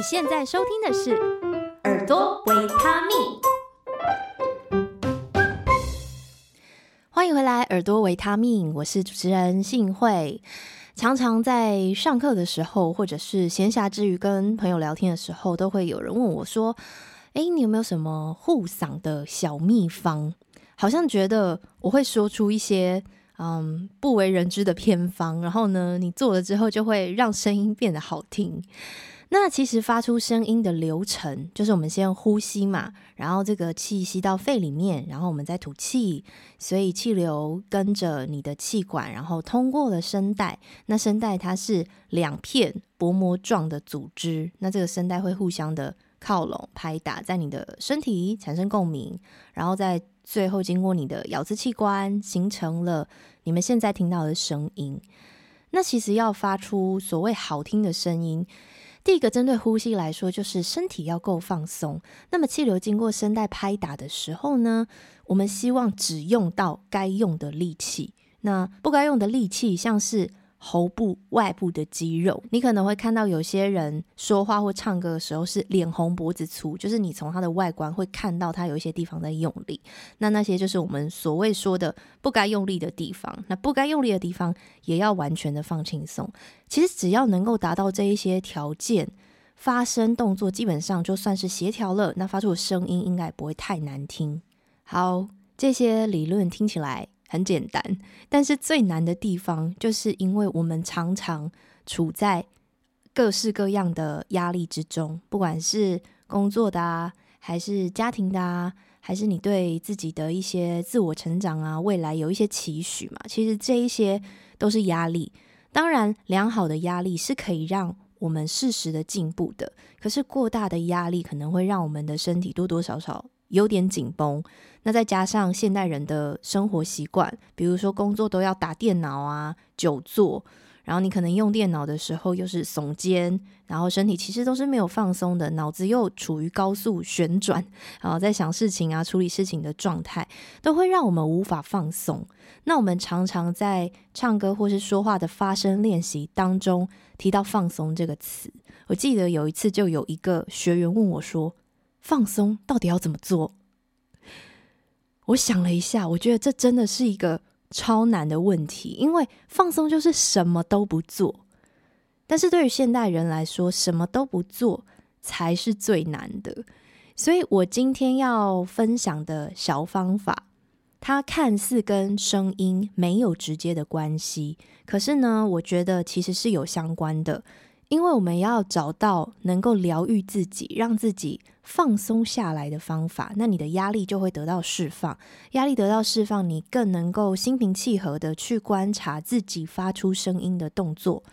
你现在收听的是《耳朵维他命》，欢迎回来，《耳朵维他命》，我是主持人幸慧。常常在上课的时候，或者是闲暇之余跟朋友聊天的时候，都会有人问我说：“哎，你有没有什么护嗓的小秘方？”好像觉得我会说出一些。嗯，不为人知的偏方，然后呢，你做了之后就会让声音变得好听。那其实发出声音的流程，就是我们先呼吸嘛，然后这个气吸到肺里面，然后我们再吐气，所以气流跟着你的气管，然后通过了声带。那声带它是两片薄膜状的组织，那这个声带会互相的靠拢、拍打在你的身体产生共鸣，然后再最后经过你的咬字器官，形成了。你们现在听到的声音，那其实要发出所谓好听的声音，第一个针对呼吸来说，就是身体要够放松。那么气流经过声带拍打的时候呢，我们希望只用到该用的力气，那不该用的力气，像是。喉部外部的肌肉，你可能会看到有些人说话或唱歌的时候是脸红脖子粗，就是你从他的外观会看到他有一些地方在用力。那那些就是我们所谓说的不该用力的地方。那不该用力的地方也要完全的放轻松。其实只要能够达到这一些条件，发声动作基本上就算是协调了，那发出的声音应该不会太难听。好，这些理论听起来。很简单，但是最难的地方，就是因为我们常常处在各式各样的压力之中，不管是工作的啊，还是家庭的啊，还是你对自己的一些自我成长啊，未来有一些期许嘛，其实这一些都是压力。当然，良好的压力是可以让我们适时的进步的，可是过大的压力可能会让我们的身体多多少少有点紧绷。那再加上现代人的生活习惯，比如说工作都要打电脑啊、久坐，然后你可能用电脑的时候又是耸肩，然后身体其实都是没有放松的，脑子又处于高速旋转，然后在想事情啊、处理事情的状态，都会让我们无法放松。那我们常常在唱歌或是说话的发声练习当中提到“放松”这个词。我记得有一次就有一个学员问我说：“放松到底要怎么做？”我想了一下，我觉得这真的是一个超难的问题，因为放松就是什么都不做。但是对于现代人来说，什么都不做才是最难的。所以我今天要分享的小方法，它看似跟声音没有直接的关系，可是呢，我觉得其实是有相关的。因为我们要找到能够疗愈自己、让自己放松下来的方法，那你的压力就会得到释放。压力得到释放，你更能够心平气和的去观察自己发出声音的动作，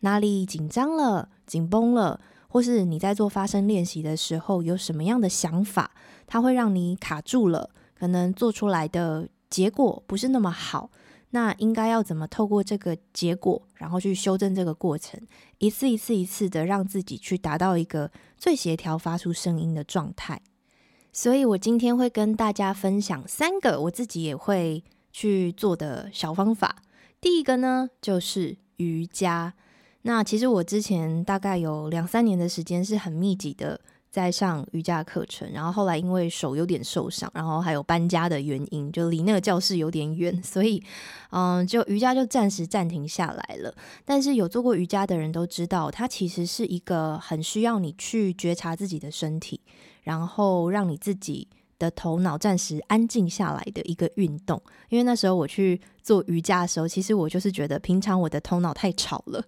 哪里紧张了、紧绷了，或是你在做发声练习的时候有什么样的想法，它会让你卡住了，可能做出来的结果不是那么好。那应该要怎么透过这个结果，然后去修正这个过程，一次一次一次的让自己去达到一个最协调发出声音的状态。所以我今天会跟大家分享三个我自己也会去做的小方法。第一个呢，就是瑜伽。那其实我之前大概有两三年的时间是很密集的。在上瑜伽课程，然后后来因为手有点受伤，然后还有搬家的原因，就离那个教室有点远，所以，嗯，就瑜伽就暂时暂停下来了。但是有做过瑜伽的人都知道，它其实是一个很需要你去觉察自己的身体，然后让你自己的头脑暂时安静下来的一个运动。因为那时候我去做瑜伽的时候，其实我就是觉得平常我的头脑太吵了，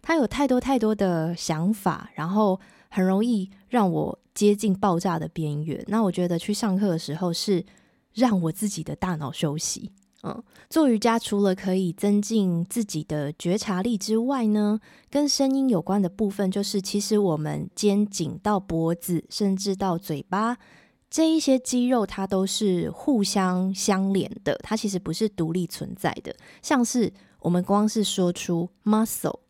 它有太多太多的想法，然后。很容易让我接近爆炸的边缘。那我觉得去上课的时候是让我自己的大脑休息。嗯，做瑜伽除了可以增进自己的觉察力之外呢，跟声音有关的部分就是，其实我们肩颈到脖子，甚至到嘴巴这一些肌肉，它都是互相相连的，它其实不是独立存在的。像是我们光是说出 muscle。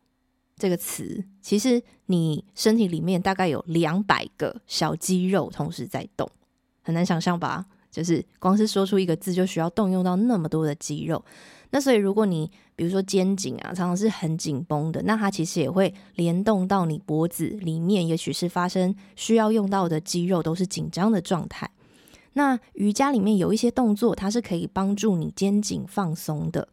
这个词，其实你身体里面大概有两百个小肌肉同时在动，很难想象吧？就是光是说出一个字就需要动用到那么多的肌肉。那所以如果你比如说肩颈啊，常常是很紧绷的，那它其实也会联动到你脖子里面，也许是发生需要用到的肌肉都是紧张的状态。那瑜伽里面有一些动作，它是可以帮助你肩颈放松的。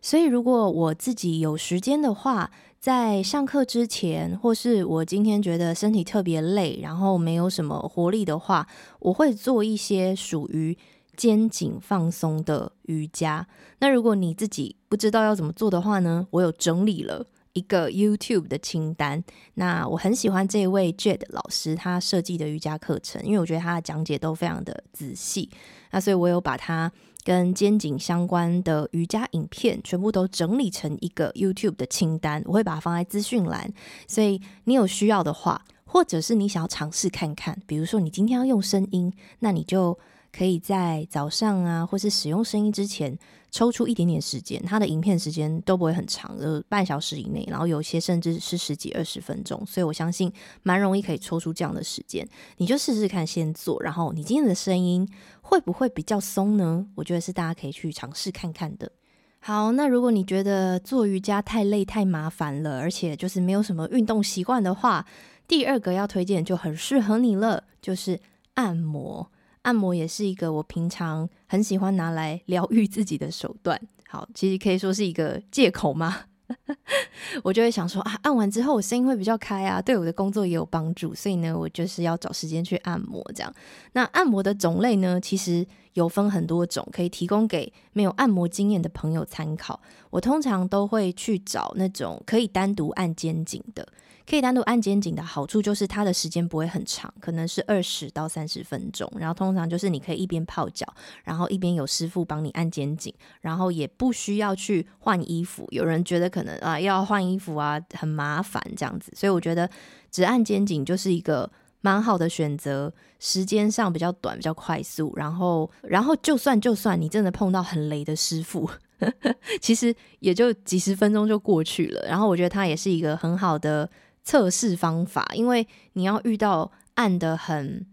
所以如果我自己有时间的话，在上课之前，或是我今天觉得身体特别累，然后没有什么活力的话，我会做一些属于肩颈放松的瑜伽。那如果你自己不知道要怎么做的话呢，我有整理了一个 YouTube 的清单。那我很喜欢这位 Jade 老师他设计的瑜伽课程，因为我觉得他的讲解都非常的仔细。那所以我有把它。跟肩颈相关的瑜伽影片，全部都整理成一个 YouTube 的清单，我会把它放在资讯栏。所以你有需要的话，或者是你想要尝试看看，比如说你今天要用声音，那你就可以在早上啊，或是使用声音之前。抽出一点点时间，它的影片时间都不会很长，就半小时以内，然后有些甚至是十几二十分钟，所以我相信蛮容易可以抽出这样的时间。你就试试看，先做，然后你今天的声音会不会比较松呢？我觉得是大家可以去尝试看看的。好，那如果你觉得做瑜伽太累太麻烦了，而且就是没有什么运动习惯的话，第二个要推荐就很适合你了，就是按摩。按摩也是一个我平常很喜欢拿来疗愈自己的手段。好，其实可以说是一个借口吗？我就会想说啊，按完之后我声音会比较开啊，对我的工作也有帮助。所以呢，我就是要找时间去按摩这样。那按摩的种类呢，其实有分很多种，可以提供给没有按摩经验的朋友参考。我通常都会去找那种可以单独按肩颈的。可以单独按肩颈的好处就是它的时间不会很长，可能是二十到三十分钟。然后通常就是你可以一边泡脚，然后一边有师傅帮你按肩颈，然后也不需要去换衣服。有人觉得可能啊要换衣服啊很麻烦这样子，所以我觉得只按肩颈就是一个蛮好的选择，时间上比较短，比较快速。然后然后就算就算你真的碰到很雷的师傅，其实也就几十分钟就过去了。然后我觉得它也是一个很好的。测试方法，因为你要遇到按得很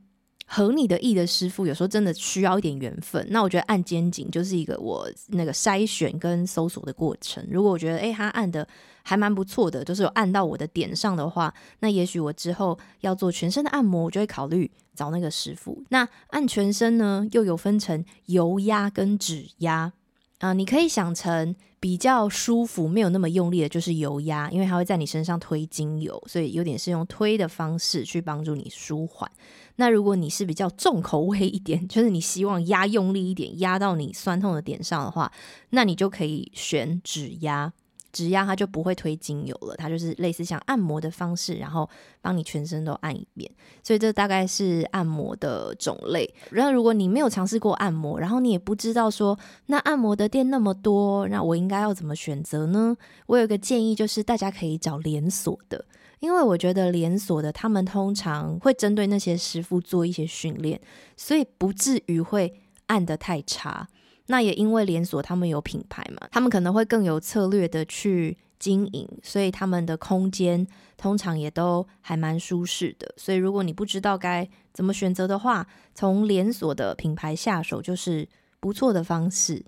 合你的意的师傅，有时候真的需要一点缘分。那我觉得按肩颈就是一个我那个筛选跟搜索的过程。如果我觉得诶，他按的还蛮不错的，就是有按到我的点上的话，那也许我之后要做全身的按摩，我就会考虑找那个师傅。那按全身呢，又有分成油压跟指压。啊、你可以想成比较舒服、没有那么用力的，就是油压，因为它会在你身上推精油，所以有点是用推的方式去帮助你舒缓。那如果你是比较重口味一点，就是你希望压用力一点，压到你酸痛的点上的话，那你就可以选指压。指压它就不会推精油了，它就是类似像按摩的方式，然后帮你全身都按一遍。所以这大概是按摩的种类。然后如果你没有尝试过按摩，然后你也不知道说那按摩的店那么多，那我应该要怎么选择呢？我有个建议，就是大家可以找连锁的，因为我觉得连锁的他们通常会针对那些师傅做一些训练，所以不至于会按得太差。那也因为连锁他们有品牌嘛，他们可能会更有策略的去经营，所以他们的空间通常也都还蛮舒适的。所以如果你不知道该怎么选择的话，从连锁的品牌下手就是不错的方式。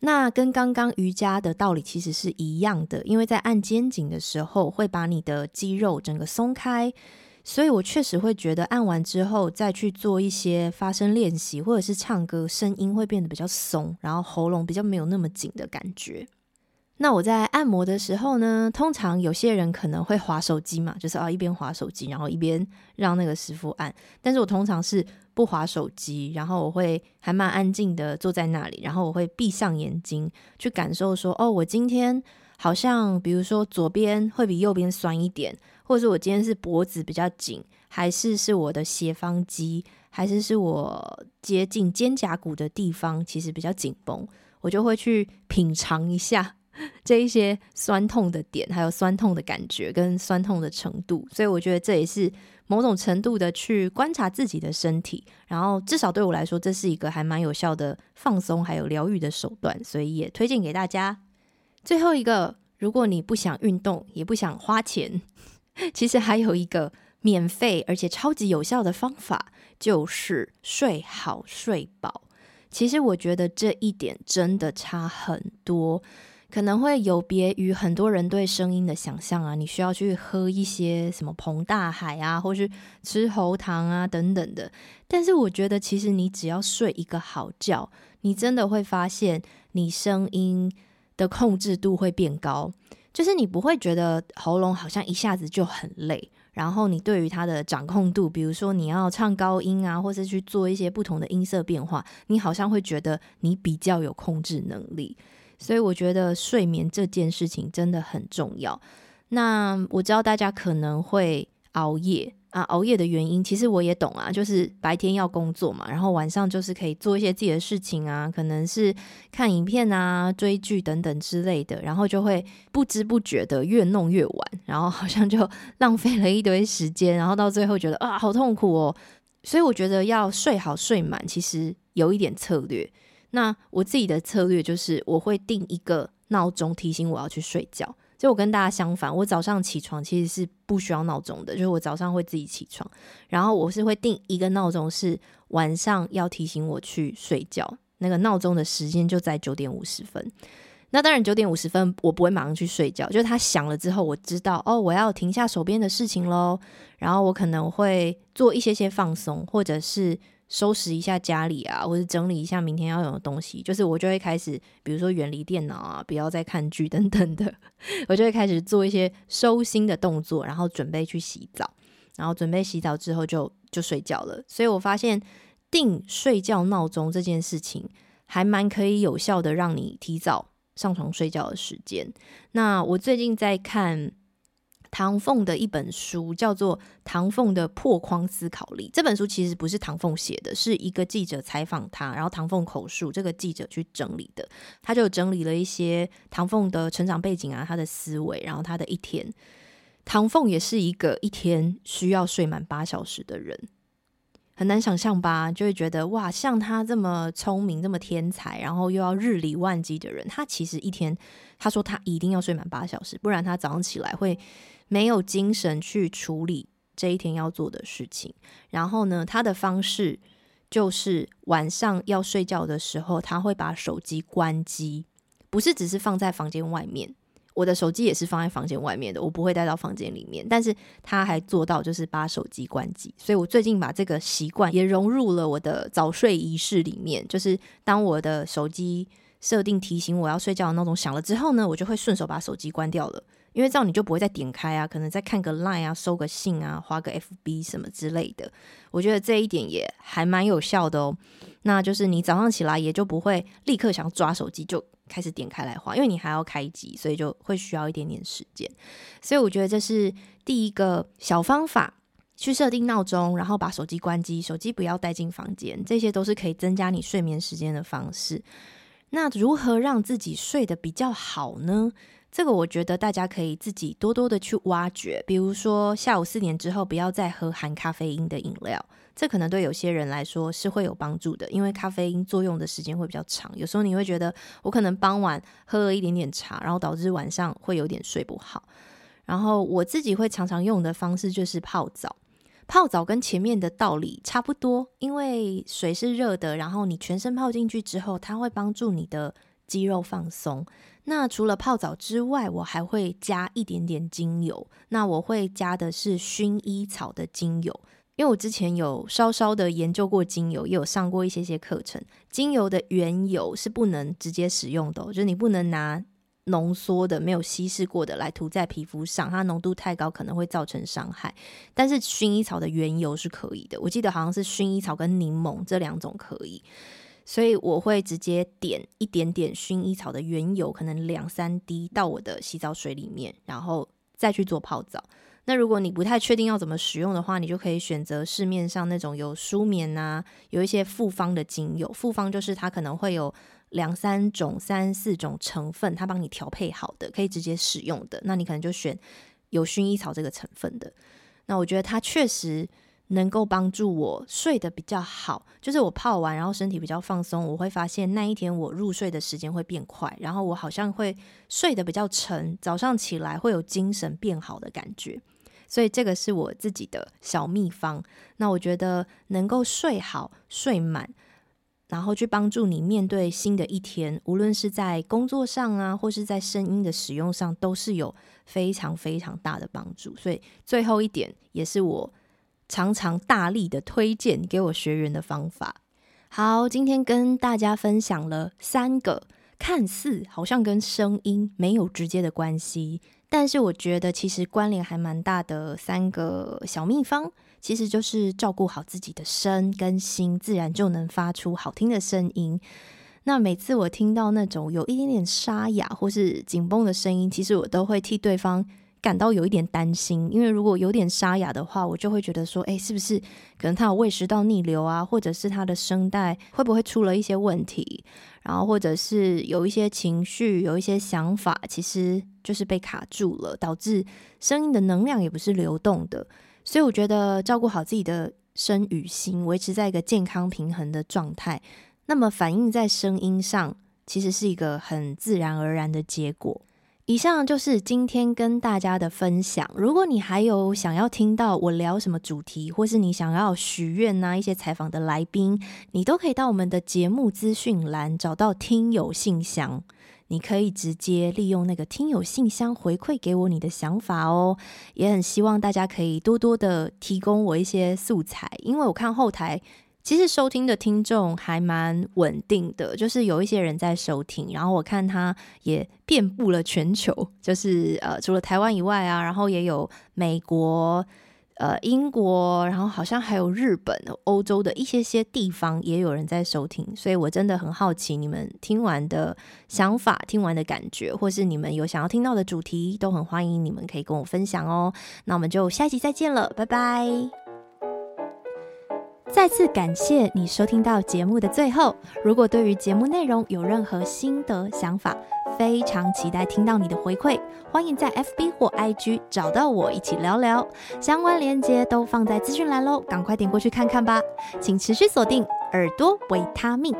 那跟刚刚瑜伽的道理其实是一样的，因为在按肩颈的时候会把你的肌肉整个松开。所以我确实会觉得按完之后再去做一些发声练习，或者是唱歌，声音会变得比较松，然后喉咙比较没有那么紧的感觉。那我在按摩的时候呢，通常有些人可能会划手机嘛，就是啊一边划手机，然后一边让那个师傅按。但是我通常是不划手机，然后我会还蛮安静的坐在那里，然后我会闭上眼睛去感受说，哦，我今天好像比如说左边会比右边酸一点。或者是我今天是脖子比较紧，还是是我的斜方肌，还是是我接近肩胛骨的地方，其实比较紧绷，我就会去品尝一下 这一些酸痛的点，还有酸痛的感觉跟酸痛的程度。所以我觉得这也是某种程度的去观察自己的身体，然后至少对我来说，这是一个还蛮有效的放松还有疗愈的手段，所以也推荐给大家。最后一个，如果你不想运动，也不想花钱。其实还有一个免费而且超级有效的方法，就是睡好睡饱。其实我觉得这一点真的差很多。可能会有别于很多人对声音的想象啊，你需要去喝一些什么膨大海啊，或是吃喉糖啊等等的。但是我觉得，其实你只要睡一个好觉，你真的会发现你声音的控制度会变高，就是你不会觉得喉咙好像一下子就很累，然后你对于它的掌控度，比如说你要唱高音啊，或是去做一些不同的音色变化，你好像会觉得你比较有控制能力。所以我觉得睡眠这件事情真的很重要。那我知道大家可能会熬夜啊，熬夜的原因其实我也懂啊，就是白天要工作嘛，然后晚上就是可以做一些自己的事情啊，可能是看影片啊、追剧等等之类的，然后就会不知不觉的越弄越晚，然后好像就 浪费了一堆时间，然后到最后觉得啊，好痛苦哦。所以我觉得要睡好睡满，其实有一点策略。那我自己的策略就是，我会定一个闹钟提醒我要去睡觉。就我跟大家相反，我早上起床其实是不需要闹钟的，就是我早上会自己起床。然后我是会定一个闹钟，是晚上要提醒我去睡觉。那个闹钟的时间就在九点五十分。那当然九点五十分我不会马上去睡觉，就是它响了之后，我知道哦，我要停下手边的事情喽。然后我可能会做一些些放松，或者是。收拾一下家里啊，或者整理一下明天要用的东西，就是我就会开始，比如说远离电脑啊，不要再看剧等等的，我就会开始做一些收心的动作，然后准备去洗澡，然后准备洗澡之后就就睡觉了。所以我发现定睡觉闹钟这件事情还蛮可以有效的让你提早上床睡觉的时间。那我最近在看。唐凤的一本书叫做《唐凤的破框思考力》。这本书其实不是唐凤写的，是一个记者采访他，然后唐凤口述，这个记者去整理的。他就整理了一些唐凤的成长背景啊，他的思维，然后他的一天。唐凤也是一个一天需要睡满八小时的人，很难想象吧？就会觉得哇，像他这么聪明、这么天才，然后又要日理万机的人，他其实一天，他说他一定要睡满八小时，不然他早上起来会。没有精神去处理这一天要做的事情，然后呢，他的方式就是晚上要睡觉的时候，他会把手机关机，不是只是放在房间外面，我的手机也是放在房间外面的，我不会带到房间里面，但是他还做到就是把手机关机，所以我最近把这个习惯也融入了我的早睡仪式里面，就是当我的手机设定提醒我要睡觉的闹钟响了之后呢，我就会顺手把手机关掉了。因为这样你就不会再点开啊，可能再看个 Line 啊，收个信啊，花个 FB 什么之类的。我觉得这一点也还蛮有效的哦。那就是你早上起来也就不会立刻想抓手机就开始点开来花，因为你还要开机，所以就会需要一点点时间。所以我觉得这是第一个小方法，去设定闹钟，然后把手机关机，手机不要带进房间，这些都是可以增加你睡眠时间的方式。那如何让自己睡得比较好呢？这个我觉得大家可以自己多多的去挖掘，比如说下午四点之后不要再喝含咖啡因的饮料，这可能对有些人来说是会有帮助的，因为咖啡因作用的时间会比较长。有时候你会觉得我可能傍晚喝了一点点茶，然后导致晚上会有点睡不好。然后我自己会常常用的方式就是泡澡，泡澡跟前面的道理差不多，因为水是热的，然后你全身泡进去之后，它会帮助你的肌肉放松。那除了泡澡之外，我还会加一点点精油。那我会加的是薰衣草的精油，因为我之前有稍稍的研究过精油，也有上过一些些课程。精油的原油是不能直接使用的，就是你不能拿浓缩的、没有稀释过的来涂在皮肤上，它浓度太高可能会造成伤害。但是薰衣草的原油是可以的，我记得好像是薰衣草跟柠檬这两种可以。所以我会直接点一点点薰衣草的原油，可能两三滴到我的洗澡水里面，然后再去做泡澡。那如果你不太确定要怎么使用的话，你就可以选择市面上那种有舒眠啊，有一些复方的精油。复方就是它可能会有两三种、三四种成分，它帮你调配好的，可以直接使用的。那你可能就选有薰衣草这个成分的。那我觉得它确实。能够帮助我睡得比较好，就是我泡完，然后身体比较放松，我会发现那一天我入睡的时间会变快，然后我好像会睡得比较沉，早上起来会有精神变好的感觉，所以这个是我自己的小秘方。那我觉得能够睡好睡满，然后去帮助你面对新的一天，无论是在工作上啊，或是在声音的使用上，都是有非常非常大的帮助。所以最后一点，也是我常常大力的推荐给我学员的方法。好，今天跟大家分享了三个看似好像跟声音没有直接的关系，但是我觉得其实关联还蛮大的三个小秘方。其实就是照顾好自己的身跟心，自然就能发出好听的声音。那每次我听到那种有一点点沙哑或是紧绷的声音，其实我都会替对方感到有一点担心。因为如果有点沙哑的话，我就会觉得说，诶，是不是可能他有胃食道逆流啊，或者是他的声带会不会出了一些问题？然后或者是有一些情绪、有一些想法，其实就是被卡住了，导致声音的能量也不是流动的。所以我觉得照顾好自己的身与心，维持在一个健康平衡的状态，那么反映在声音上，其实是一个很自然而然的结果。以上就是今天跟大家的分享。如果你还有想要听到我聊什么主题，或是你想要许愿呐，一些采访的来宾，你都可以到我们的节目资讯栏找到听友信箱。你可以直接利用那个听友信箱回馈给我你的想法哦，也很希望大家可以多多的提供我一些素材，因为我看后台其实收听的听众还蛮稳定的，就是有一些人在收听，然后我看他也遍布了全球，就是呃除了台湾以外啊，然后也有美国。呃，英国，然后好像还有日本、欧洲的一些些地方也有人在收听，所以我真的很好奇你们听完的想法、听完的感觉，或是你们有想要听到的主题，都很欢迎你们可以跟我分享哦。那我们就下期再见了，拜拜！再次感谢你收听到节目的最后，如果对于节目内容有任何心得想法，非常期待听到你的回馈，欢迎在 FB 或 IG 找到我一起聊聊，相关链接都放在资讯栏喽，赶快点过去看看吧，请持续锁定耳朵维他命。